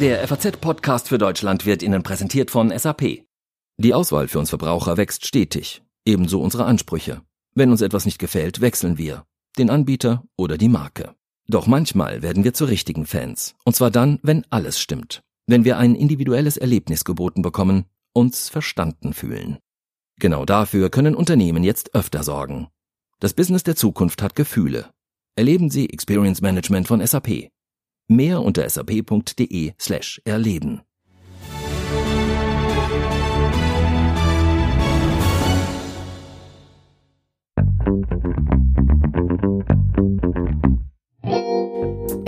Der FAZ-Podcast für Deutschland wird Ihnen präsentiert von SAP. Die Auswahl für uns Verbraucher wächst stetig, ebenso unsere Ansprüche. Wenn uns etwas nicht gefällt, wechseln wir, den Anbieter oder die Marke. Doch manchmal werden wir zu richtigen Fans, und zwar dann, wenn alles stimmt, wenn wir ein individuelles Erlebnis geboten bekommen, uns verstanden fühlen. Genau dafür können Unternehmen jetzt öfter sorgen. Das Business der Zukunft hat Gefühle. Erleben Sie Experience Management von SAP. Mehr unter sap.de slash erleben.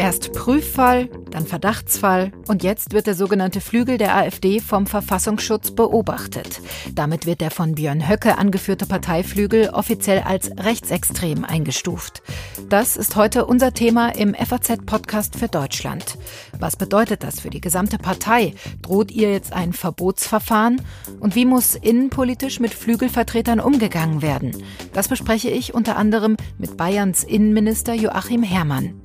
Erst Prüffall, dann Verdachtsfall und jetzt wird der sogenannte Flügel der AfD vom Verfassungsschutz beobachtet. Damit wird der von Björn Höcke angeführte Parteiflügel offiziell als rechtsextrem eingestuft. Das ist heute unser Thema im FAZ-Podcast für Deutschland. Was bedeutet das für die gesamte Partei? Droht ihr jetzt ein Verbotsverfahren? Und wie muss innenpolitisch mit Flügelvertretern umgegangen werden? Das bespreche ich unter anderem mit Bayerns Innenminister Joachim Herrmann.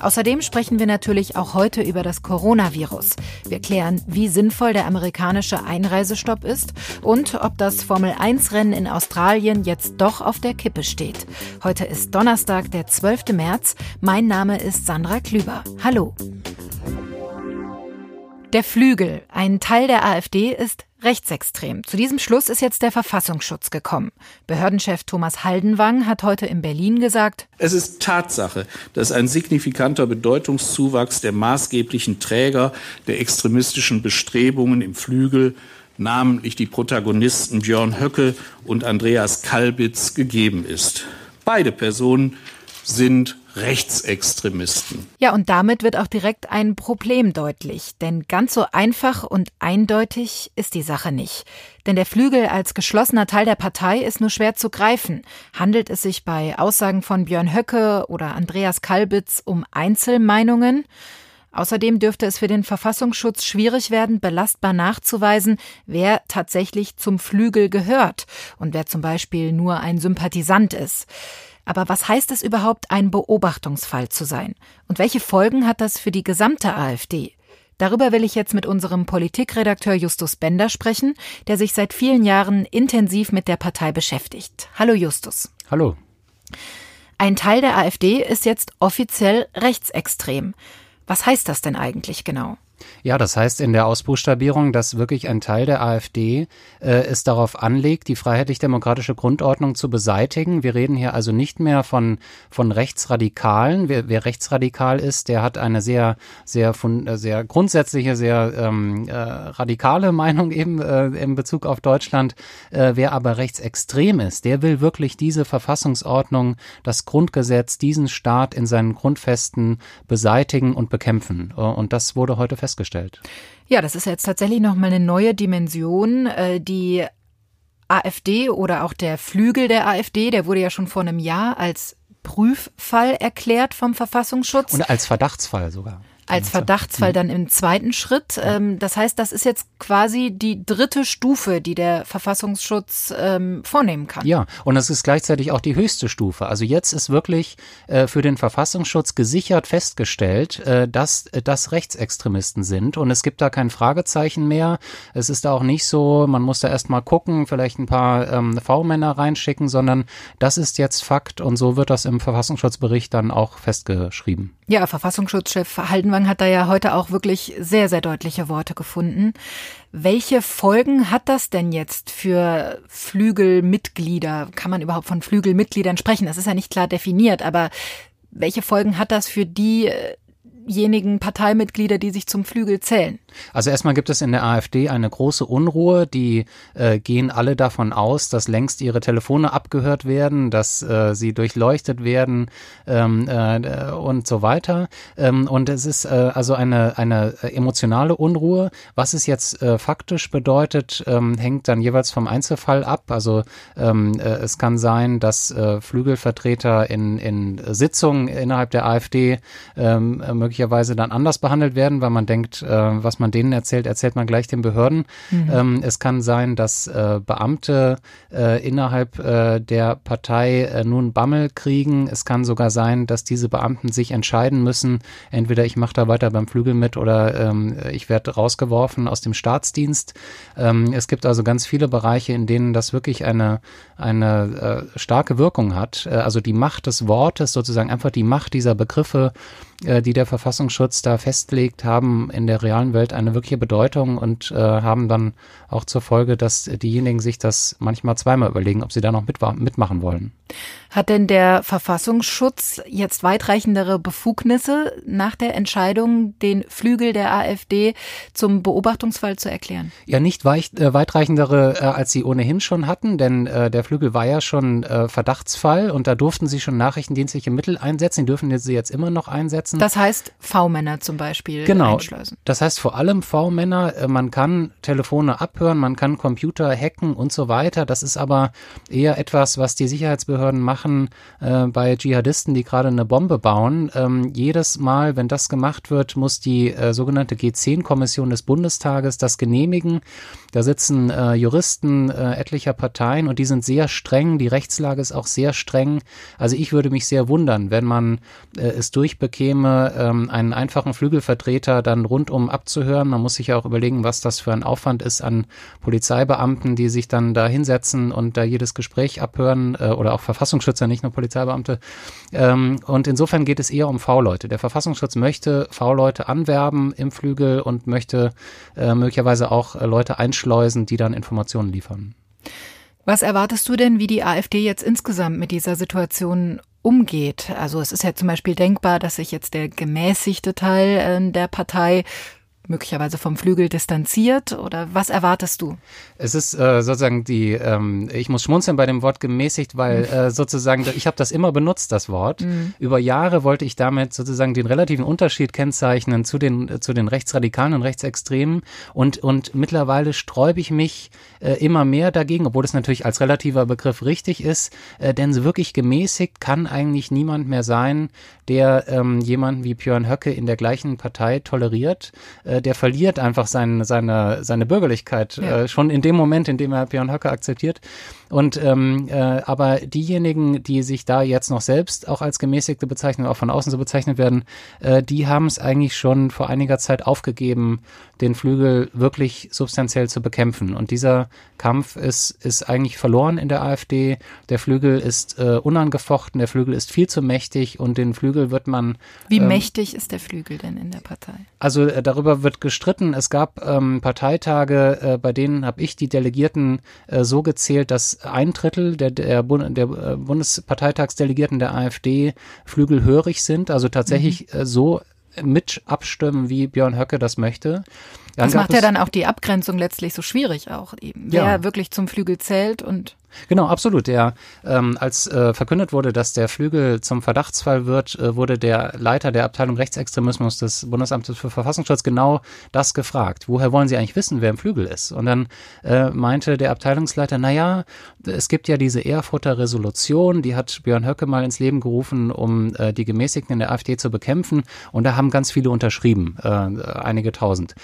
Außerdem sprechen wir natürlich auch heute über das Coronavirus. Wir klären, wie sinnvoll der amerikanische Einreisestopp ist und ob das Formel-1-Rennen in Australien jetzt doch auf der Kippe steht. Heute ist Donnerstag, der 12. März. Mein Name ist Sandra Klüber. Hallo. Der Flügel, ein Teil der AfD, ist rechtsextrem. Zu diesem Schluss ist jetzt der Verfassungsschutz gekommen. Behördenchef Thomas Haldenwang hat heute in Berlin gesagt, es ist Tatsache, dass ein signifikanter Bedeutungszuwachs der maßgeblichen Träger der extremistischen Bestrebungen im Flügel namentlich die Protagonisten Björn Höcke und Andreas Kalbitz gegeben ist. Beide Personen sind Rechtsextremisten. Ja, und damit wird auch direkt ein Problem deutlich. Denn ganz so einfach und eindeutig ist die Sache nicht. Denn der Flügel als geschlossener Teil der Partei ist nur schwer zu greifen. Handelt es sich bei Aussagen von Björn Höcke oder Andreas Kalbitz um Einzelmeinungen? Außerdem dürfte es für den Verfassungsschutz schwierig werden, belastbar nachzuweisen, wer tatsächlich zum Flügel gehört und wer zum Beispiel nur ein Sympathisant ist. Aber was heißt es überhaupt, ein Beobachtungsfall zu sein? Und welche Folgen hat das für die gesamte AfD? Darüber will ich jetzt mit unserem Politikredakteur Justus Bender sprechen, der sich seit vielen Jahren intensiv mit der Partei beschäftigt. Hallo Justus. Hallo. Ein Teil der AfD ist jetzt offiziell rechtsextrem. Was heißt das denn eigentlich genau? Ja, das heißt in der Ausbuchstabierung, dass wirklich ein Teil der AfD äh, es darauf anlegt, die freiheitlich-demokratische Grundordnung zu beseitigen. Wir reden hier also nicht mehr von, von Rechtsradikalen. Wer, wer rechtsradikal ist, der hat eine sehr, sehr, von, äh, sehr grundsätzliche, sehr ähm, äh, radikale Meinung eben äh, in Bezug auf Deutschland. Äh, wer aber rechtsextrem ist, der will wirklich diese Verfassungsordnung, das Grundgesetz, diesen Staat in seinen Grundfesten beseitigen und bekämpfen. Äh, und das wurde heute festgestellt festgestellt. Ja, das ist jetzt tatsächlich nochmal eine neue Dimension, äh, die AfD oder auch der Flügel der AfD, der wurde ja schon vor einem Jahr als Prüffall erklärt vom Verfassungsschutz. Und als Verdachtsfall sogar als Verdachtsfall dann im zweiten Schritt. Ähm, das heißt, das ist jetzt quasi die dritte Stufe, die der Verfassungsschutz ähm, vornehmen kann. Ja, und es ist gleichzeitig auch die höchste Stufe. Also jetzt ist wirklich äh, für den Verfassungsschutz gesichert festgestellt, äh, dass das Rechtsextremisten sind und es gibt da kein Fragezeichen mehr. Es ist da auch nicht so, man muss da erstmal gucken, vielleicht ein paar ähm, V-Männer reinschicken, sondern das ist jetzt Fakt und so wird das im Verfassungsschutzbericht dann auch festgeschrieben. Ja, Verfassungsschutzchef Haldenwang hat da ja heute auch wirklich sehr, sehr deutliche Worte gefunden. Welche Folgen hat das denn jetzt für Flügelmitglieder? Kann man überhaupt von Flügelmitgliedern sprechen? Das ist ja nicht klar definiert, aber welche Folgen hat das für diejenigen Parteimitglieder, die sich zum Flügel zählen? Also erstmal gibt es in der AfD eine große Unruhe. Die äh, gehen alle davon aus, dass längst ihre Telefone abgehört werden, dass äh, sie durchleuchtet werden ähm, äh, und so weiter. Ähm, und es ist äh, also eine, eine emotionale Unruhe. Was es jetzt äh, faktisch bedeutet, ähm, hängt dann jeweils vom Einzelfall ab. Also ähm, äh, es kann sein, dass äh, Flügelvertreter in, in Sitzungen innerhalb der AfD ähm, möglicherweise dann anders behandelt werden, weil man denkt, äh, was man denen erzählt, erzählt man gleich den Behörden. Mhm. Ähm, es kann sein, dass äh, Beamte äh, innerhalb äh, der Partei äh, nun Bammel kriegen. Es kann sogar sein, dass diese Beamten sich entscheiden müssen, entweder ich mache da weiter beim Flügel mit oder ähm, ich werde rausgeworfen aus dem Staatsdienst. Ähm, es gibt also ganz viele Bereiche, in denen das wirklich eine, eine äh, starke Wirkung hat. Äh, also die Macht des Wortes, sozusagen einfach die Macht dieser Begriffe, die der Verfassungsschutz da festlegt, haben in der realen Welt eine wirkliche Bedeutung und äh, haben dann auch zur Folge, dass diejenigen sich das manchmal zweimal überlegen, ob sie da noch mit, mitmachen wollen. Hat denn der Verfassungsschutz jetzt weitreichendere Befugnisse nach der Entscheidung, den Flügel der AfD zum Beobachtungsfall zu erklären? Ja, nicht weit, äh, weitreichendere, äh, als sie ohnehin schon hatten, denn äh, der Flügel war ja schon äh, Verdachtsfall und da durften sie schon nachrichtendienstliche Mittel einsetzen. Die dürfen sie jetzt immer noch einsetzen. Das heißt V-Männer zum Beispiel genau. einschleusen. Das heißt vor allem V-Männer. Äh, man kann Telefone abhören, man kann Computer hacken und so weiter. Das ist aber eher etwas, was die Sicherheitsbehörden machen machen äh, bei Dschihadisten, die gerade eine Bombe bauen. Ähm, jedes Mal, wenn das gemacht wird, muss die äh, sogenannte G10-Kommission des Bundestages das genehmigen. Da sitzen äh, Juristen äh, etlicher Parteien und die sind sehr streng. Die Rechtslage ist auch sehr streng. Also ich würde mich sehr wundern, wenn man äh, es durchbekäme, ähm, einen einfachen Flügelvertreter dann rundum abzuhören. Man muss sich ja auch überlegen, was das für ein Aufwand ist an Polizeibeamten, die sich dann da hinsetzen und da jedes Gespräch abhören äh, oder auch Verfassungsschützer, nicht nur Polizeibeamte. Ähm, und insofern geht es eher um V-Leute. Der Verfassungsschutz möchte V-Leute anwerben im Flügel und möchte äh, möglicherweise auch äh, Leute einschleusen, die dann Informationen liefern. Was erwartest du denn, wie die AfD jetzt insgesamt mit dieser Situation umgeht? Also es ist ja zum Beispiel denkbar, dass sich jetzt der gemäßigte Teil äh, der Partei möglicherweise vom Flügel distanziert oder was erwartest du? Es ist äh, sozusagen die, ähm, ich muss schmunzeln bei dem Wort gemäßigt, weil mhm. äh, sozusagen, ich habe das immer benutzt, das Wort. Mhm. Über Jahre wollte ich damit sozusagen den relativen Unterschied kennzeichnen zu den, zu den Rechtsradikalen und Rechtsextremen und, und mittlerweile sträube ich mich äh, immer mehr dagegen, obwohl es natürlich als relativer Begriff richtig ist, äh, denn so wirklich gemäßigt kann eigentlich niemand mehr sein, der ähm, jemanden wie Björn Höcke in der gleichen Partei toleriert. Äh, der verliert einfach sein, seine, seine Bürgerlichkeit ja. äh, schon in dem Moment, in dem er Björn Höcke akzeptiert. Und ähm, äh, aber diejenigen, die sich da jetzt noch selbst auch als gemäßigte bezeichnen, auch von außen so bezeichnet werden, äh, die haben es eigentlich schon vor einiger Zeit aufgegeben, den Flügel wirklich substanziell zu bekämpfen. Und dieser Kampf ist, ist eigentlich verloren in der AfD. Der Flügel ist äh, unangefochten, der Flügel ist viel zu mächtig und den Flügel wird man. Wie ähm, mächtig ist der Flügel denn in der Partei? Also äh, darüber wird gestritten. Es gab ähm, Parteitage, äh, bei denen habe ich die Delegierten äh, so gezählt, dass ein Drittel der, der, Bund, der äh, Bundesparteitagsdelegierten der AfD flügelhörig sind, also tatsächlich mhm. Äh, so mit abstimmen, wie Björn Höcke das möchte. Dann das macht ja dann auch die Abgrenzung letztlich so schwierig auch eben. Wer ja. wirklich zum Flügel zählt und Genau, absolut. Der, ähm, als äh, verkündet wurde, dass der Flügel zum Verdachtsfall wird, äh, wurde der Leiter der Abteilung Rechtsextremismus des Bundesamtes für Verfassungsschutz genau das gefragt. Woher wollen Sie eigentlich wissen, wer im Flügel ist? Und dann äh, meinte der Abteilungsleiter, na ja, es gibt ja diese Erfurter Resolution, die hat Björn Höcke mal ins Leben gerufen, um äh, die Gemäßigten in der AfD zu bekämpfen. Und da haben ganz viele unterschrieben, äh, einige tausend.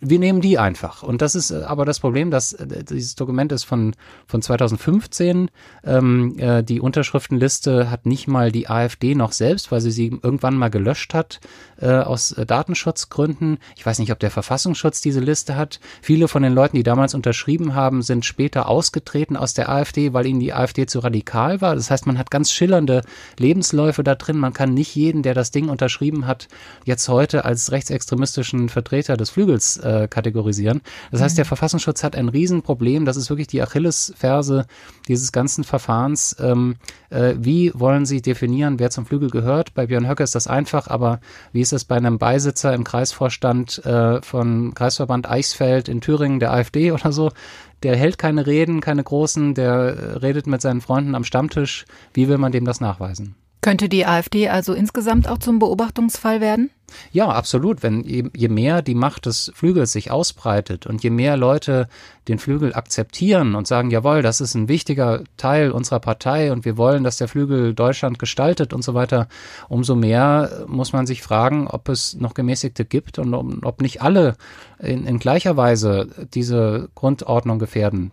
Wir nehmen die einfach. Und das ist äh, aber das Problem, dass äh, dieses Dokument ist von, von 2005 2015. Ähm, äh, die Unterschriftenliste hat nicht mal die AfD noch selbst, weil sie sie irgendwann mal gelöscht hat äh, aus äh, Datenschutzgründen. Ich weiß nicht, ob der Verfassungsschutz diese Liste hat. Viele von den Leuten, die damals unterschrieben haben, sind später ausgetreten aus der AfD, weil ihnen die AfD zu radikal war. Das heißt, man hat ganz schillernde Lebensläufe da drin. Man kann nicht jeden, der das Ding unterschrieben hat, jetzt heute als rechtsextremistischen Vertreter des Flügels äh, kategorisieren. Das heißt, der mhm. Verfassungsschutz hat ein Riesenproblem. Das ist wirklich die Achillesferse dieses ganzen Verfahrens. Ähm, äh, wie wollen Sie definieren, wer zum Flügel gehört? Bei Björn Höcke ist das einfach, aber wie ist es bei einem Beisitzer im Kreisvorstand äh, von Kreisverband Eichsfeld in Thüringen, der AfD oder so? Der hält keine Reden, keine großen, der redet mit seinen Freunden am Stammtisch. Wie will man dem das nachweisen? Könnte die AfD also insgesamt auch zum Beobachtungsfall werden? Ja, absolut. Wenn je mehr die Macht des Flügels sich ausbreitet und je mehr Leute den Flügel akzeptieren und sagen, jawohl, das ist ein wichtiger Teil unserer Partei und wir wollen, dass der Flügel Deutschland gestaltet und so weiter, umso mehr muss man sich fragen, ob es noch Gemäßigte gibt und ob nicht alle in, in gleicher Weise diese Grundordnung gefährden.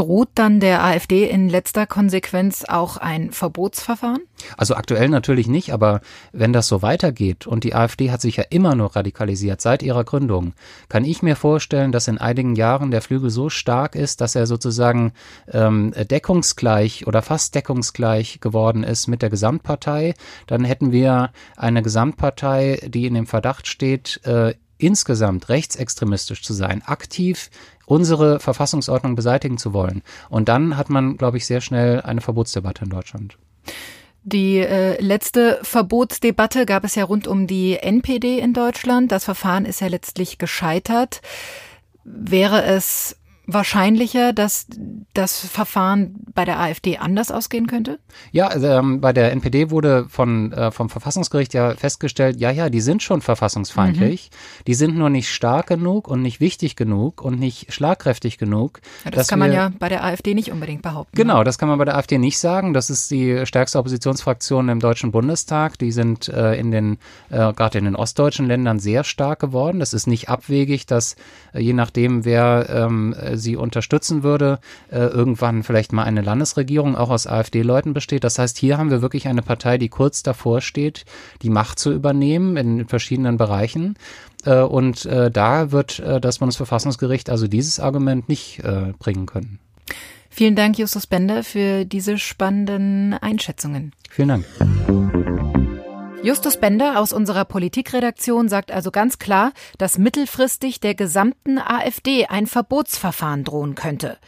Droht dann der AfD in letzter Konsequenz auch ein Verbotsverfahren? Also aktuell natürlich nicht, aber wenn das so weitergeht und die AfD hat sich ja immer nur radikalisiert seit ihrer Gründung, kann ich mir vorstellen, dass in einigen Jahren der Flügel so stark ist, dass er sozusagen ähm, deckungsgleich oder fast deckungsgleich geworden ist mit der Gesamtpartei. Dann hätten wir eine Gesamtpartei, die in dem Verdacht steht, äh, insgesamt rechtsextremistisch zu sein, aktiv unsere Verfassungsordnung beseitigen zu wollen. Und dann hat man, glaube ich, sehr schnell eine Verbotsdebatte in Deutschland. Die äh, letzte Verbotsdebatte gab es ja rund um die NPD in Deutschland. Das Verfahren ist ja letztlich gescheitert. Wäre es wahrscheinlicher, dass das Verfahren bei der AfD anders ausgehen könnte? Ja, also, ähm, bei der NPD wurde von, äh, vom Verfassungsgericht ja festgestellt, ja, ja, die sind schon verfassungsfeindlich. Mhm. Die sind nur nicht stark genug und nicht wichtig genug und nicht schlagkräftig genug. Ja, das kann man ja bei der AfD nicht unbedingt behaupten. Genau, ne? das kann man bei der AfD nicht sagen. Das ist die stärkste Oppositionsfraktion im Deutschen Bundestag. Die sind äh, in den, äh, gerade in den ostdeutschen Ländern sehr stark geworden. Das ist nicht abwegig, dass äh, je nachdem, wer ähm, sie unterstützen würde, äh, irgendwann vielleicht mal eine Landesregierung auch aus AfD-Leuten besteht. Das heißt, hier haben wir wirklich eine Partei, die kurz davor steht, die Macht zu übernehmen in verschiedenen Bereichen. Äh, und äh, da wird das Bundesverfassungsgericht also dieses Argument nicht bringen können. Vielen Dank, Justus Bender, für diese spannenden Einschätzungen. Vielen Dank. Justus Bender aus unserer Politikredaktion sagt also ganz klar, dass mittelfristig der gesamten AfD ein Verbotsverfahren drohen könnte.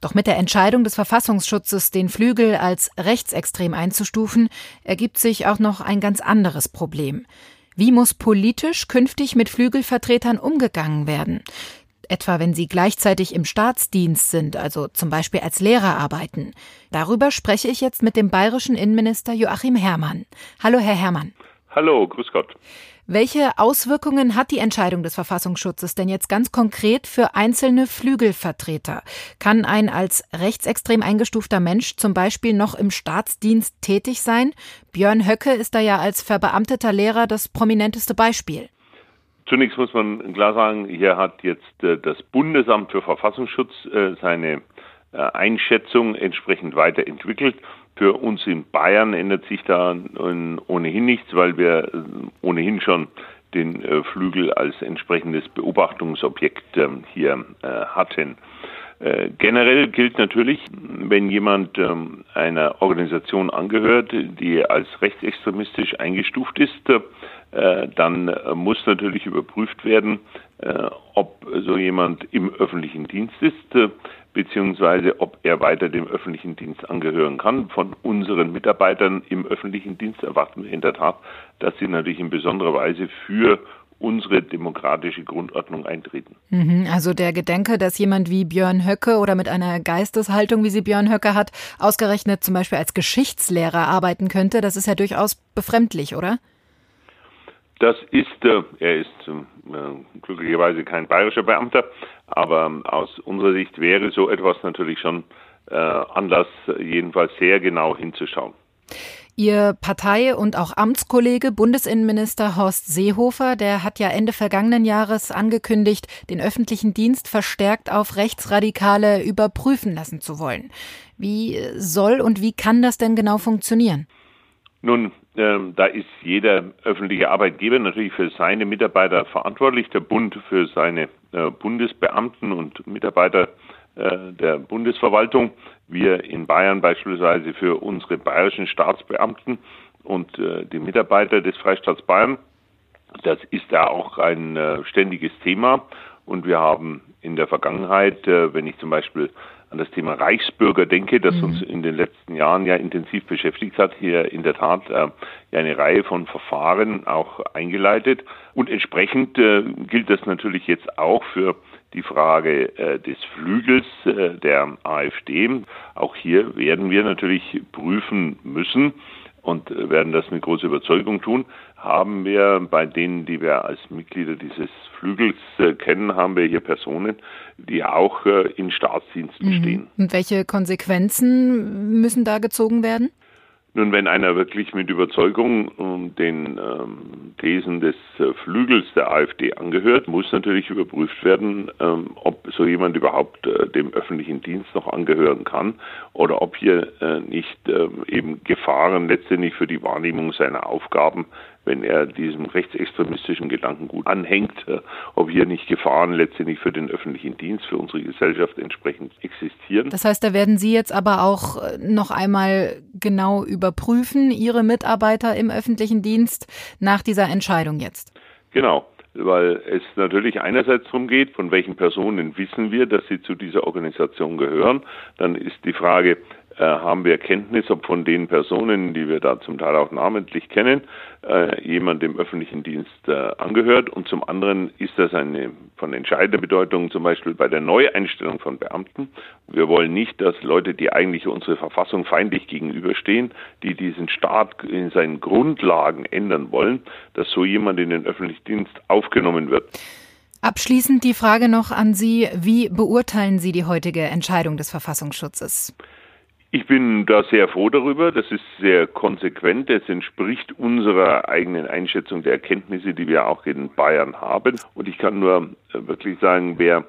Doch mit der Entscheidung des Verfassungsschutzes, den Flügel als rechtsextrem einzustufen, ergibt sich auch noch ein ganz anderes Problem. Wie muss politisch künftig mit Flügelvertretern umgegangen werden? Etwa wenn sie gleichzeitig im Staatsdienst sind, also zum Beispiel als Lehrer arbeiten. Darüber spreche ich jetzt mit dem bayerischen Innenminister Joachim Herrmann. Hallo, Herr Herrmann. Hallo, grüß Gott. Welche Auswirkungen hat die Entscheidung des Verfassungsschutzes denn jetzt ganz konkret für einzelne Flügelvertreter? Kann ein als rechtsextrem eingestufter Mensch zum Beispiel noch im Staatsdienst tätig sein? Björn Höcke ist da ja als verbeamteter Lehrer das prominenteste Beispiel. Zunächst muss man klar sagen, hier hat jetzt äh, das Bundesamt für Verfassungsschutz äh, seine äh, Einschätzung entsprechend weiterentwickelt. Für uns in Bayern ändert sich da ohnehin nichts, weil wir ohnehin schon den Flügel als entsprechendes Beobachtungsobjekt ähm, hier hatten. Generell gilt natürlich, wenn jemand ähm, einer Organisation angehört, die als rechtsextremistisch eingestuft ist, äh, dann äh, muss natürlich überprüft werden, äh, ob so jemand im öffentlichen Dienst ist, beziehungsweise ob er weiter dem öffentlichen Dienst angehören kann. Von unseren Mitarbeitern im öffentlichen Dienst erwarten wir in der Tat, dass sie natürlich in besonderer Weise für unsere demokratische Grundordnung eintreten. Mhm, also der Gedanke, dass jemand wie Björn Höcke oder mit einer Geisteshaltung, wie sie Björn Höcke hat, ausgerechnet zum Beispiel als Geschichtslehrer arbeiten könnte, das ist ja durchaus befremdlich, oder? Das ist, äh, er ist äh, glücklicherweise kein bayerischer Beamter, aber aus unserer Sicht wäre so etwas natürlich schon äh, Anlass, jedenfalls sehr genau hinzuschauen. Ihr Partei- und auch Amtskollege Bundesinnenminister Horst Seehofer, der hat ja Ende vergangenen Jahres angekündigt, den öffentlichen Dienst verstärkt auf Rechtsradikale überprüfen lassen zu wollen. Wie soll und wie kann das denn genau funktionieren? Nun, ähm, da ist jeder öffentliche Arbeitgeber natürlich für seine Mitarbeiter verantwortlich, der Bund für seine äh, Bundesbeamten und Mitarbeiter äh, der Bundesverwaltung, wir in Bayern beispielsweise für unsere bayerischen Staatsbeamten und äh, die Mitarbeiter des Freistaats Bayern. Das ist ja auch ein ständiges Thema und wir haben in der Vergangenheit, wenn ich zum Beispiel an das Thema Reichsbürger denke, das mhm. uns in den letzten Jahren ja intensiv beschäftigt hat, hier in der Tat äh, eine Reihe von Verfahren auch eingeleitet. Und entsprechend äh, gilt das natürlich jetzt auch für die Frage äh, des Flügels äh, der AfD. Auch hier werden wir natürlich prüfen müssen, und werden das mit großer Überzeugung tun. Haben wir bei denen, die wir als Mitglieder dieses Flügels äh, kennen, haben wir hier Personen, die auch äh, in Staatsdiensten mhm. stehen. Und welche Konsequenzen müssen da gezogen werden? Nun, wenn einer wirklich mit Überzeugung ähm, den ähm, Thesen des äh, Flügels der AfD angehört, muss natürlich überprüft werden, ähm, ob so jemand überhaupt äh, dem öffentlichen Dienst noch angehören kann oder ob hier äh, nicht ähm, eben Gefahren letztendlich für die Wahrnehmung seiner Aufgaben wenn er diesem rechtsextremistischen Gedankengut anhängt, äh, ob hier nicht Gefahren letztendlich für den öffentlichen Dienst, für unsere Gesellschaft entsprechend existieren. Das heißt, da werden Sie jetzt aber auch äh, noch einmal genau überprüfen, Ihre Mitarbeiter im öffentlichen Dienst nach dieser Entscheidung jetzt. Genau weil es natürlich einerseits darum geht, von welchen Personen wissen wir, dass sie zu dieser Organisation gehören. Dann ist die Frage, haben wir Kenntnis, ob von den Personen, die wir da zum Teil auch namentlich kennen, äh, jemand dem öffentlichen Dienst äh, angehört. Und zum anderen ist das eine von entscheidender Bedeutung, zum Beispiel bei der Neueinstellung von Beamten. Wir wollen nicht, dass Leute, die eigentlich unsere Verfassung feindlich gegenüberstehen, die diesen Staat in seinen Grundlagen ändern wollen, dass so jemand in den öffentlichen Dienst aufgenommen wird. Abschließend die Frage noch an Sie. Wie beurteilen Sie die heutige Entscheidung des Verfassungsschutzes? Ich bin da sehr froh darüber. Das ist sehr konsequent. Es entspricht unserer eigenen Einschätzung der Erkenntnisse, die wir auch in Bayern haben. Und ich kann nur wirklich sagen, wer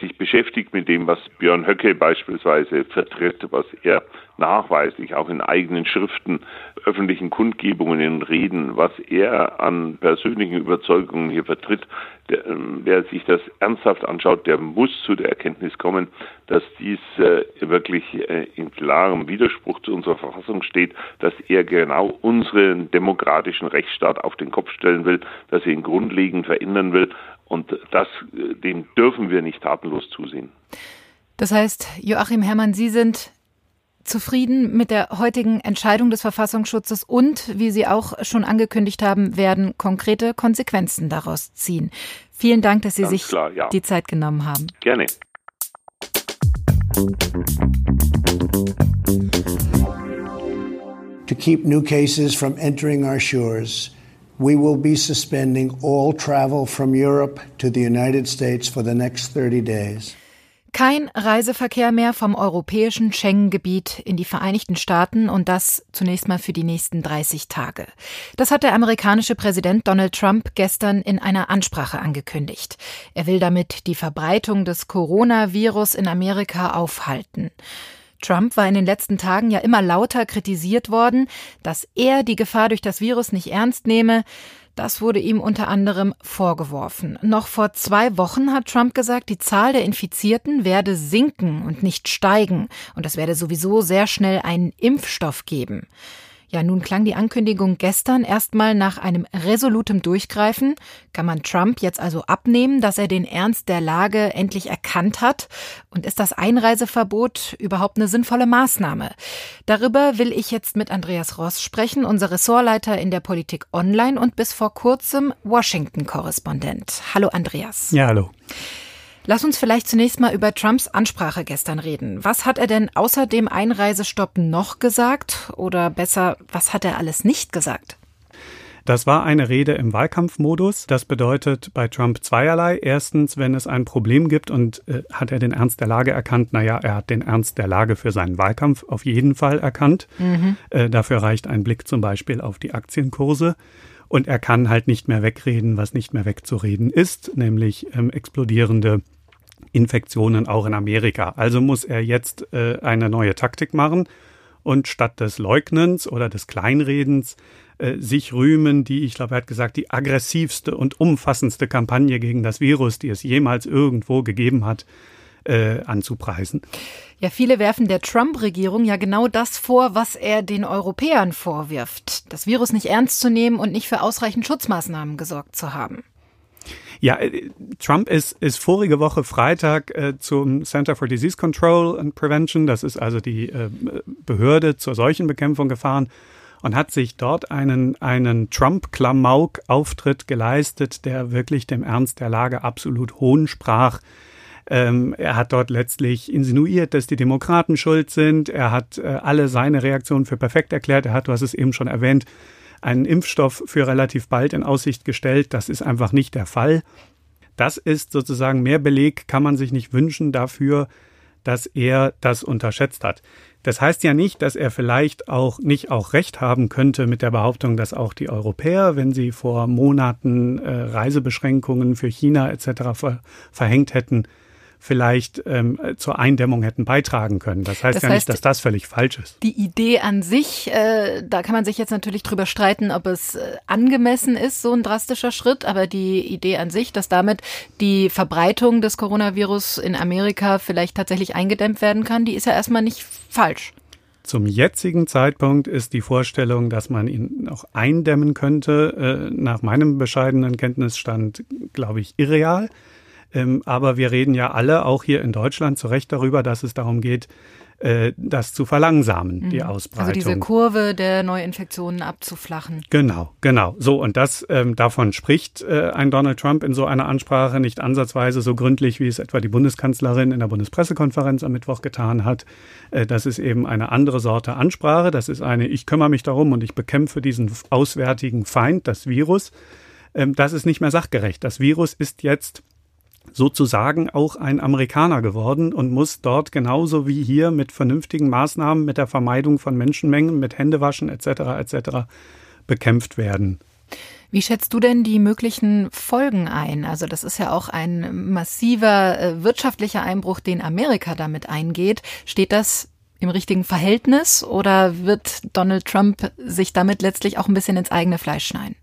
sich beschäftigt mit dem, was Björn Höcke beispielsweise vertritt, was er nachweislich auch in eigenen Schriften, öffentlichen Kundgebungen, in Reden, was er an persönlichen Überzeugungen hier vertritt, der, ähm, wer sich das ernsthaft anschaut, der muss zu der Erkenntnis kommen, dass dies äh, wirklich äh, in klarem Widerspruch zu unserer Verfassung steht, dass er genau unseren demokratischen Rechtsstaat auf den Kopf stellen will, dass er ihn grundlegend verändern will und das, dem dürfen wir nicht tatenlos zusehen. Das heißt, Joachim Herrmann, Sie sind zufrieden mit der heutigen Entscheidung des Verfassungsschutzes und, wie Sie auch schon angekündigt haben, werden konkrete Konsequenzen daraus ziehen. Vielen Dank, dass Sie Ganz sich klar, ja. die Zeit genommen haben. Gerne. To keep new cases from entering our shores, we will be suspending all travel from Europe to the United States for the next 30 days. Kein Reiseverkehr mehr vom europäischen Schengen-Gebiet in die Vereinigten Staaten und das zunächst mal für die nächsten 30 Tage. Das hat der amerikanische Präsident Donald Trump gestern in einer Ansprache angekündigt. Er will damit die Verbreitung des Coronavirus in Amerika aufhalten. Trump war in den letzten Tagen ja immer lauter kritisiert worden, dass er die Gefahr durch das Virus nicht ernst nehme. Das wurde ihm unter anderem vorgeworfen. Noch vor zwei Wochen hat Trump gesagt, die Zahl der Infizierten werde sinken und nicht steigen. Und es werde sowieso sehr schnell einen Impfstoff geben. Ja, nun klang die Ankündigung gestern erstmal nach einem resolutem Durchgreifen. Kann man Trump jetzt also abnehmen, dass er den Ernst der Lage endlich erkannt hat? Und ist das Einreiseverbot überhaupt eine sinnvolle Maßnahme? Darüber will ich jetzt mit Andreas Ross sprechen, unser Ressortleiter in der Politik Online und bis vor kurzem Washington-Korrespondent. Hallo Andreas. Ja, hallo. Lass uns vielleicht zunächst mal über Trumps Ansprache gestern reden. Was hat er denn außer dem Einreisestopp noch gesagt? Oder besser, was hat er alles nicht gesagt? Das war eine Rede im Wahlkampfmodus. Das bedeutet bei Trump zweierlei. Erstens, wenn es ein Problem gibt und äh, hat er den Ernst der Lage erkannt? Naja, er hat den Ernst der Lage für seinen Wahlkampf auf jeden Fall erkannt. Mhm. Äh, dafür reicht ein Blick zum Beispiel auf die Aktienkurse. Und er kann halt nicht mehr wegreden, was nicht mehr wegzureden ist, nämlich ähm, explodierende Infektionen auch in Amerika. Also muss er jetzt äh, eine neue Taktik machen und statt des Leugnens oder des Kleinredens äh, sich rühmen, die, ich glaube, er hat gesagt, die aggressivste und umfassendste Kampagne gegen das Virus, die es jemals irgendwo gegeben hat, äh, anzupreisen. Ja, viele werfen der Trump-Regierung ja genau das vor, was er den Europäern vorwirft. Das Virus nicht ernst zu nehmen und nicht für ausreichend Schutzmaßnahmen gesorgt zu haben. Ja, äh, Trump ist, ist vorige Woche Freitag äh, zum Center for Disease Control and Prevention, das ist also die äh, Behörde zur Seuchenbekämpfung gefahren und hat sich dort einen, einen Trump-Klamauk-Auftritt geleistet, der wirklich dem Ernst der Lage absolut hohn sprach. Ähm, er hat dort letztlich insinuiert, dass die Demokraten schuld sind. Er hat äh, alle seine Reaktionen für perfekt erklärt. Er hat, du hast es eben schon erwähnt, einen Impfstoff für relativ bald in Aussicht gestellt. Das ist einfach nicht der Fall. Das ist sozusagen mehr Beleg, kann man sich nicht wünschen dafür, dass er das unterschätzt hat. Das heißt ja nicht, dass er vielleicht auch nicht auch recht haben könnte mit der Behauptung, dass auch die Europäer, wenn sie vor Monaten äh, Reisebeschränkungen für China etc. Ver verhängt hätten, vielleicht ähm, zur Eindämmung hätten beitragen können. Das heißt das ja heißt, nicht, dass das völlig falsch ist. Die Idee an sich, äh, da kann man sich jetzt natürlich drüber streiten, ob es äh, angemessen ist, so ein drastischer Schritt, aber die Idee an sich, dass damit die Verbreitung des Coronavirus in Amerika vielleicht tatsächlich eingedämmt werden kann, die ist ja erstmal nicht falsch. Zum jetzigen Zeitpunkt ist die Vorstellung, dass man ihn auch eindämmen könnte, äh, nach meinem bescheidenen Kenntnisstand, glaube ich, irreal. Ähm, aber wir reden ja alle, auch hier in Deutschland, zu Recht darüber, dass es darum geht, äh, das zu verlangsamen, mhm. die Ausbreitung. Also diese Kurve der Neuinfektionen abzuflachen. Genau, genau. So, und das ähm, davon spricht äh, ein Donald Trump in so einer Ansprache nicht ansatzweise so gründlich, wie es etwa die Bundeskanzlerin in der Bundespressekonferenz am Mittwoch getan hat. Äh, das ist eben eine andere Sorte Ansprache. Das ist eine, ich kümmere mich darum und ich bekämpfe diesen auswärtigen Feind, das Virus. Ähm, das ist nicht mehr sachgerecht. Das Virus ist jetzt sozusagen auch ein Amerikaner geworden und muss dort genauso wie hier mit vernünftigen Maßnahmen, mit der Vermeidung von Menschenmengen, mit Händewaschen etc. etc. bekämpft werden. Wie schätzt du denn die möglichen Folgen ein? Also das ist ja auch ein massiver äh, wirtschaftlicher Einbruch, den Amerika damit eingeht. Steht das im richtigen Verhältnis oder wird Donald Trump sich damit letztlich auch ein bisschen ins eigene Fleisch schneiden?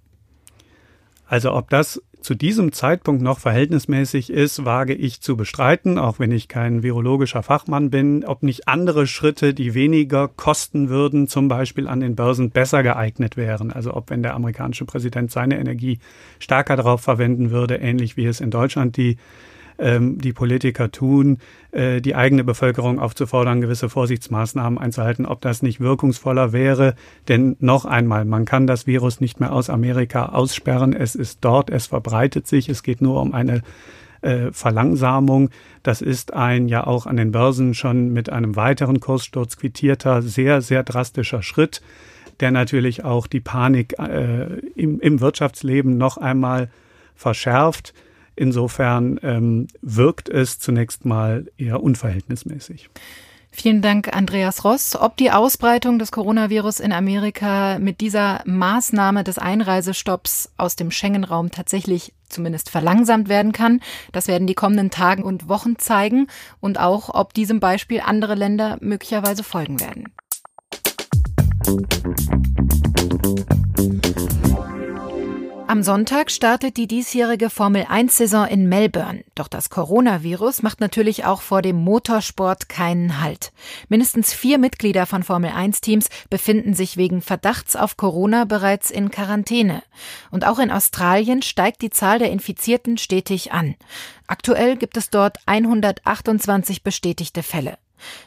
Also ob das zu diesem Zeitpunkt noch verhältnismäßig ist, wage ich zu bestreiten, auch wenn ich kein virologischer Fachmann bin, ob nicht andere Schritte, die weniger kosten würden, zum Beispiel an den Börsen besser geeignet wären. Also ob wenn der amerikanische Präsident seine Energie stärker darauf verwenden würde, ähnlich wie es in Deutschland die ähm, die Politiker tun, äh, die eigene Bevölkerung aufzufordern, gewisse Vorsichtsmaßnahmen einzuhalten, ob das nicht wirkungsvoller wäre. Denn noch einmal, man kann das Virus nicht mehr aus Amerika aussperren. Es ist dort, es verbreitet sich. Es geht nur um eine äh, Verlangsamung. Das ist ein ja auch an den Börsen schon mit einem weiteren Kurssturz quittierter, sehr, sehr drastischer Schritt, der natürlich auch die Panik äh, im, im Wirtschaftsleben noch einmal verschärft. Insofern ähm, wirkt es zunächst mal eher unverhältnismäßig. Vielen Dank, Andreas Ross. Ob die Ausbreitung des Coronavirus in Amerika mit dieser Maßnahme des Einreisestopps aus dem Schengen-Raum tatsächlich zumindest verlangsamt werden kann, das werden die kommenden Tagen und Wochen zeigen und auch, ob diesem Beispiel andere Länder möglicherweise folgen werden. Am Sonntag startet die diesjährige Formel-1-Saison in Melbourne. Doch das Coronavirus macht natürlich auch vor dem Motorsport keinen Halt. Mindestens vier Mitglieder von Formel-1-Teams befinden sich wegen Verdachts auf Corona bereits in Quarantäne. Und auch in Australien steigt die Zahl der Infizierten stetig an. Aktuell gibt es dort 128 bestätigte Fälle.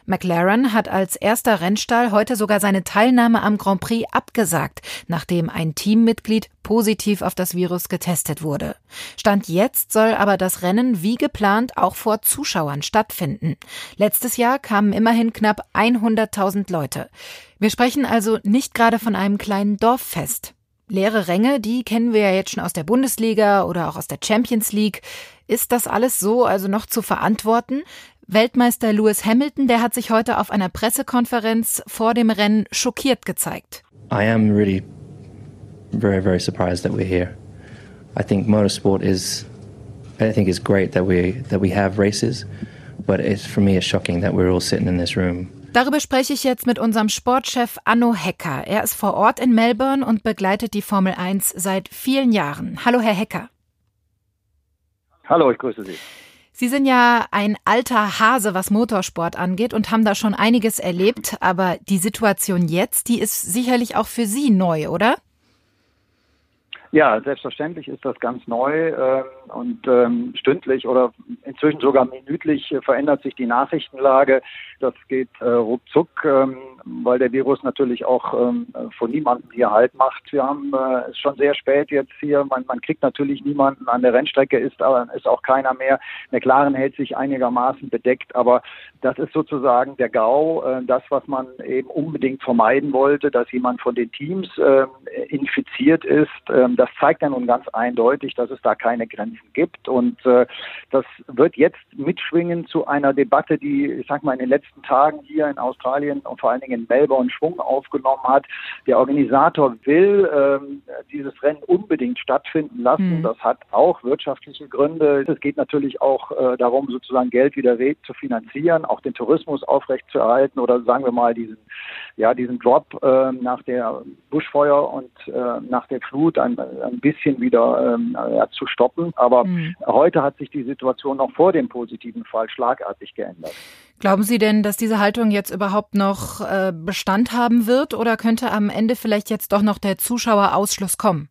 McLaren hat als erster Rennstall heute sogar seine Teilnahme am Grand Prix abgesagt, nachdem ein Teammitglied positiv auf das Virus getestet wurde. Stand jetzt soll aber das Rennen wie geplant auch vor Zuschauern stattfinden. Letztes Jahr kamen immerhin knapp 100.000 Leute. Wir sprechen also nicht gerade von einem kleinen Dorffest. Leere Ränge, die kennen wir ja jetzt schon aus der Bundesliga oder auch aus der Champions League. Ist das alles so also noch zu verantworten? Weltmeister Lewis Hamilton, der hat sich heute auf einer Pressekonferenz vor dem Rennen schockiert gezeigt. I am really very very surprised that we're here. I think motorsport is I think it's great that we that we have races, but it's for me it's shocking that we're all sitting in this room. Darüber spreche ich jetzt mit unserem Sportchef Anno Hecker. Er ist vor Ort in Melbourne und begleitet die Formel 1 seit vielen Jahren. Hallo, Herr Hecker. Hallo, ich grüße Sie. Sie sind ja ein alter Hase, was Motorsport angeht und haben da schon einiges erlebt. Aber die Situation jetzt, die ist sicherlich auch für Sie neu, oder? Ja, selbstverständlich ist das ganz neu äh, und ähm, stündlich oder inzwischen sogar minütlich äh, verändert sich die Nachrichtenlage. Das geht äh, ruckzuck, ähm, weil der Virus natürlich auch ähm, von niemandem hier Halt macht. Wir haben äh, es schon sehr spät jetzt hier. Man, man kriegt natürlich niemanden an der Rennstrecke, ist, aber ist auch keiner mehr. McLaren hält sich einigermaßen bedeckt, aber das ist sozusagen der GAU, äh, das, was man eben unbedingt vermeiden wollte, dass jemand von den Teams äh, infiziert ist. Ähm, das zeigt ja nun ganz eindeutig, dass es da keine Grenzen gibt. Und äh, das wird jetzt mitschwingen zu einer Debatte, die, ich sag mal, in den letzten Tagen hier in Australien und vor allen Dingen in Melbourne Schwung aufgenommen hat. Der Organisator will ähm, dieses Rennen unbedingt stattfinden lassen. Mhm. Das hat auch wirtschaftliche Gründe. Es geht natürlich auch äh, darum, sozusagen Geld wieder zu finanzieren, auch den Tourismus aufrechtzuerhalten oder sagen wir mal diesen, ja, diesen Drop äh, nach der Buschfeuer und äh, nach der Flut ein, ein bisschen wieder ähm, zu stoppen. Aber mhm. heute hat sich die Situation noch vor dem positiven Fall schlagartig geändert. Glauben Sie denn, dass diese Haltung jetzt überhaupt noch äh, Bestand haben wird oder könnte am Ende vielleicht jetzt doch noch der Zuschauerausschluss kommen?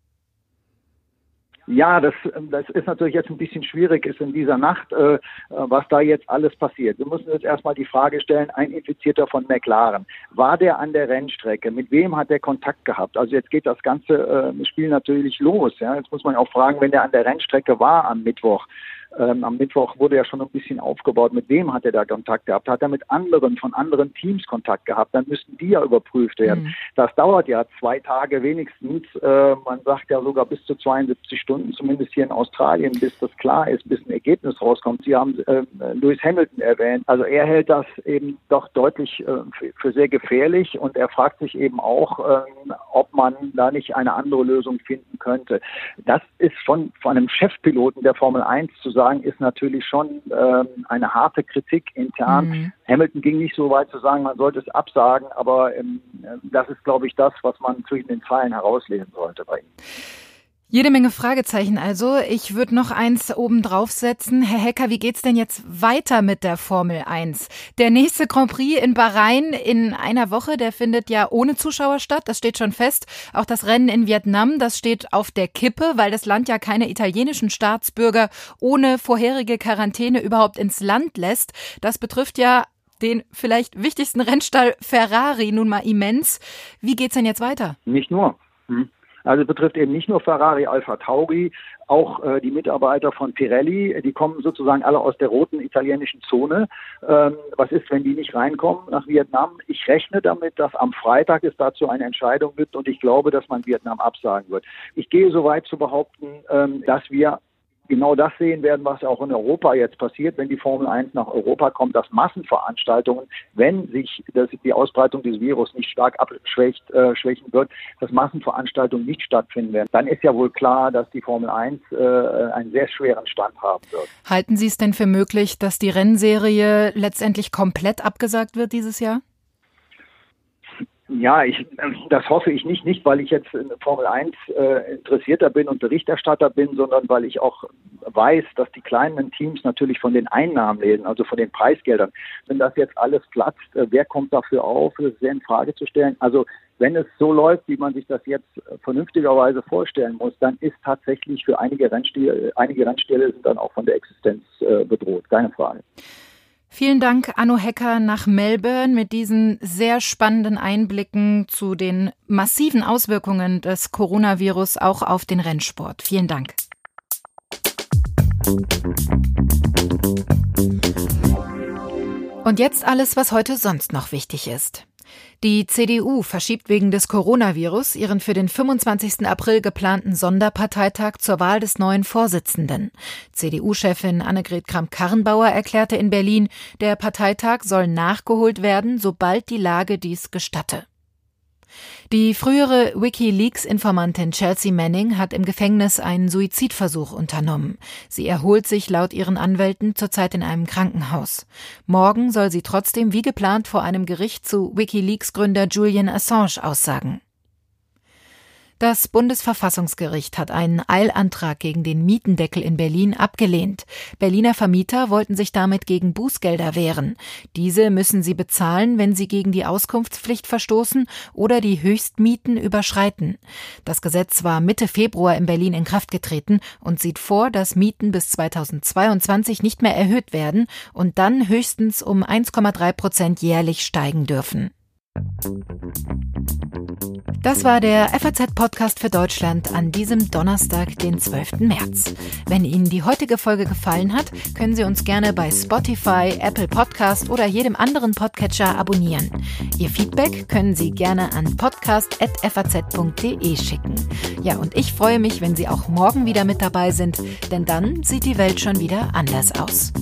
Ja, das, das ist natürlich jetzt ein bisschen schwierig, ist in dieser Nacht, äh, was da jetzt alles passiert. Wir müssen jetzt erstmal die Frage stellen, ein Infizierter von McLaren, war der an der Rennstrecke? Mit wem hat er Kontakt gehabt? Also jetzt geht das ganze äh, Spiel natürlich los. Ja? Jetzt muss man auch fragen, wenn der an der Rennstrecke war am Mittwoch, ähm, am Mittwoch wurde ja schon ein bisschen aufgebaut. Mit wem hat er da Kontakt gehabt? Hat er mit anderen von anderen Teams Kontakt gehabt? Dann müssten die ja überprüft werden. Mhm. Das dauert ja zwei Tage wenigstens. Äh, man sagt ja sogar bis zu 72 Stunden, zumindest hier in Australien, bis das klar ist, bis ein Ergebnis rauskommt. Sie haben äh, Lewis Hamilton erwähnt. Also er hält das eben doch deutlich äh, für, sehr gefährlich und er fragt sich eben auch, ähm, ob man da nicht eine andere Lösung finden könnte. Das ist schon von einem Chefpiloten der Formel 1 zu sagen, ist natürlich schon ähm, eine harte Kritik intern. Mhm. Hamilton ging nicht so weit zu sagen, man sollte es absagen, aber ähm, das ist, glaube ich, das, was man zwischen den Zeilen herauslesen sollte bei ihm. Jede Menge Fragezeichen also. Ich würde noch eins oben draufsetzen. Herr Hecker, wie geht's denn jetzt weiter mit der Formel 1? Der nächste Grand Prix in Bahrain in einer Woche, der findet ja ohne Zuschauer statt. Das steht schon fest. Auch das Rennen in Vietnam, das steht auf der Kippe, weil das Land ja keine italienischen Staatsbürger ohne vorherige Quarantäne überhaupt ins Land lässt. Das betrifft ja den vielleicht wichtigsten Rennstall Ferrari nun mal immens. Wie geht's denn jetzt weiter? Nicht nur. Hm. Also betrifft eben nicht nur Ferrari, Alfa Tauri, auch äh, die Mitarbeiter von Pirelli, die kommen sozusagen alle aus der roten italienischen Zone. Ähm, was ist, wenn die nicht reinkommen nach Vietnam? Ich rechne damit, dass am Freitag es dazu eine Entscheidung gibt und ich glaube, dass man Vietnam absagen wird. Ich gehe so weit zu behaupten, ähm, dass wir genau das sehen werden, was auch in Europa jetzt passiert, wenn die Formel 1 nach Europa kommt, dass Massenveranstaltungen, wenn sich das, die Ausbreitung des Virus nicht stark abschwächt, äh, schwächen wird, dass Massenveranstaltungen nicht stattfinden werden. Dann ist ja wohl klar, dass die Formel 1 äh, einen sehr schweren Stand haben wird. Halten Sie es denn für möglich, dass die Rennserie letztendlich komplett abgesagt wird dieses Jahr? Ja, ich, das hoffe ich nicht, nicht weil ich jetzt in Formel 1 äh, interessierter bin und Berichterstatter bin, sondern weil ich auch weiß, dass die kleinen Teams natürlich von den Einnahmen lesen, also von den Preisgeldern. Wenn das jetzt alles platzt, äh, wer kommt dafür auf, das ist sehr in Frage zu stellen. Also wenn es so läuft, wie man sich das jetzt vernünftigerweise vorstellen muss, dann ist tatsächlich für einige Rennställe, einige Rennställe sind dann auch von der Existenz äh, bedroht, keine Frage. Vielen Dank, Anno Hecker, nach Melbourne mit diesen sehr spannenden Einblicken zu den massiven Auswirkungen des Coronavirus auch auf den Rennsport. Vielen Dank. Und jetzt alles, was heute sonst noch wichtig ist. Die CDU verschiebt wegen des Coronavirus ihren für den 25. April geplanten Sonderparteitag zur Wahl des neuen Vorsitzenden. CDU-Chefin Annegret Kramp-Karrenbauer erklärte in Berlin, der Parteitag soll nachgeholt werden, sobald die Lage dies gestatte. Die frühere WikiLeaks-Informantin Chelsea Manning hat im Gefängnis einen Suizidversuch unternommen. Sie erholt sich laut ihren Anwälten zurzeit in einem Krankenhaus. Morgen soll sie trotzdem wie geplant vor einem Gericht zu WikiLeaks-Gründer Julian Assange aussagen. Das Bundesverfassungsgericht hat einen Eilantrag gegen den Mietendeckel in Berlin abgelehnt. Berliner Vermieter wollten sich damit gegen Bußgelder wehren. Diese müssen sie bezahlen, wenn sie gegen die Auskunftspflicht verstoßen oder die Höchstmieten überschreiten. Das Gesetz war Mitte Februar in Berlin in Kraft getreten und sieht vor, dass Mieten bis 2022 nicht mehr erhöht werden und dann höchstens um 1,3 Prozent jährlich steigen dürfen. Das war der FAZ-Podcast für Deutschland an diesem Donnerstag, den 12. März. Wenn Ihnen die heutige Folge gefallen hat, können Sie uns gerne bei Spotify, Apple Podcast oder jedem anderen Podcatcher abonnieren. Ihr Feedback können Sie gerne an podcast.faz.de schicken. Ja, und ich freue mich, wenn Sie auch morgen wieder mit dabei sind, denn dann sieht die Welt schon wieder anders aus.